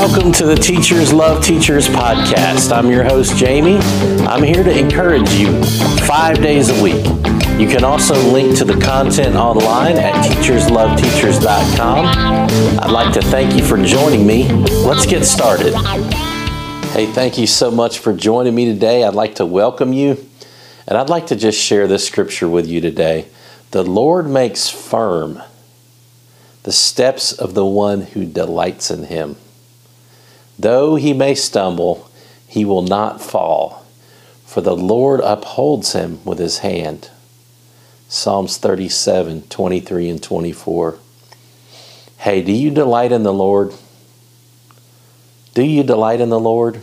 Welcome to the Teachers Love Teachers podcast. I'm your host, Jamie. I'm here to encourage you five days a week. You can also link to the content online at teachersloveteachers.com. I'd like to thank you for joining me. Let's get started. Hey, thank you so much for joining me today. I'd like to welcome you, and I'd like to just share this scripture with you today. The Lord makes firm the steps of the one who delights in him. Though he may stumble, he will not fall, for the Lord upholds him with his hand. Psalms 37 23 and 24. Hey, do you delight in the Lord? Do you delight in the Lord?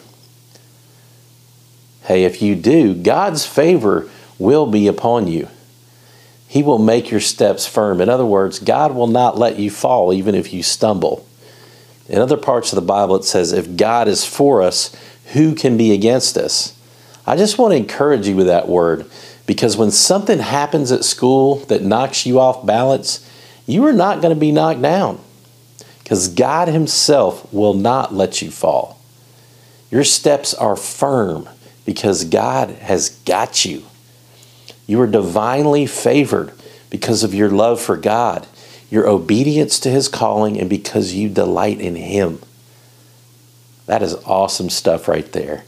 Hey, if you do, God's favor will be upon you. He will make your steps firm. In other words, God will not let you fall even if you stumble. In other parts of the Bible, it says, if God is for us, who can be against us? I just want to encourage you with that word because when something happens at school that knocks you off balance, you are not going to be knocked down because God Himself will not let you fall. Your steps are firm because God has got you. You are divinely favored because of your love for God your obedience to his calling, and because you delight in him. That is awesome stuff right there.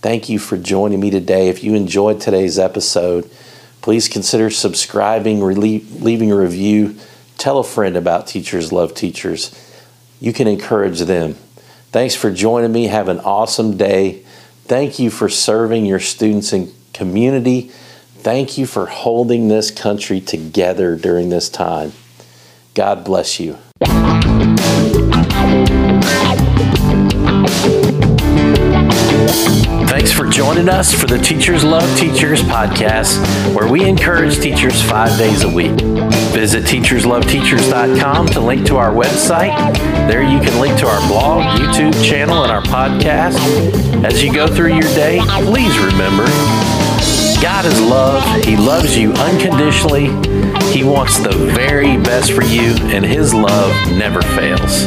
Thank you for joining me today. If you enjoyed today's episode, please consider subscribing, leaving a review. Tell a friend about Teachers Love Teachers. You can encourage them. Thanks for joining me. Have an awesome day. Thank you for serving your students and community. Thank you for holding this country together during this time. God bless you. Thanks for joining us for the Teachers Love Teachers podcast, where we encourage teachers five days a week. Visit teachersloveteachers.com to link to our website. There you can link to our blog, YouTube channel, and our podcast. As you go through your day, please remember God is love. He loves you unconditionally. He wants the very best for you, and His love never fails.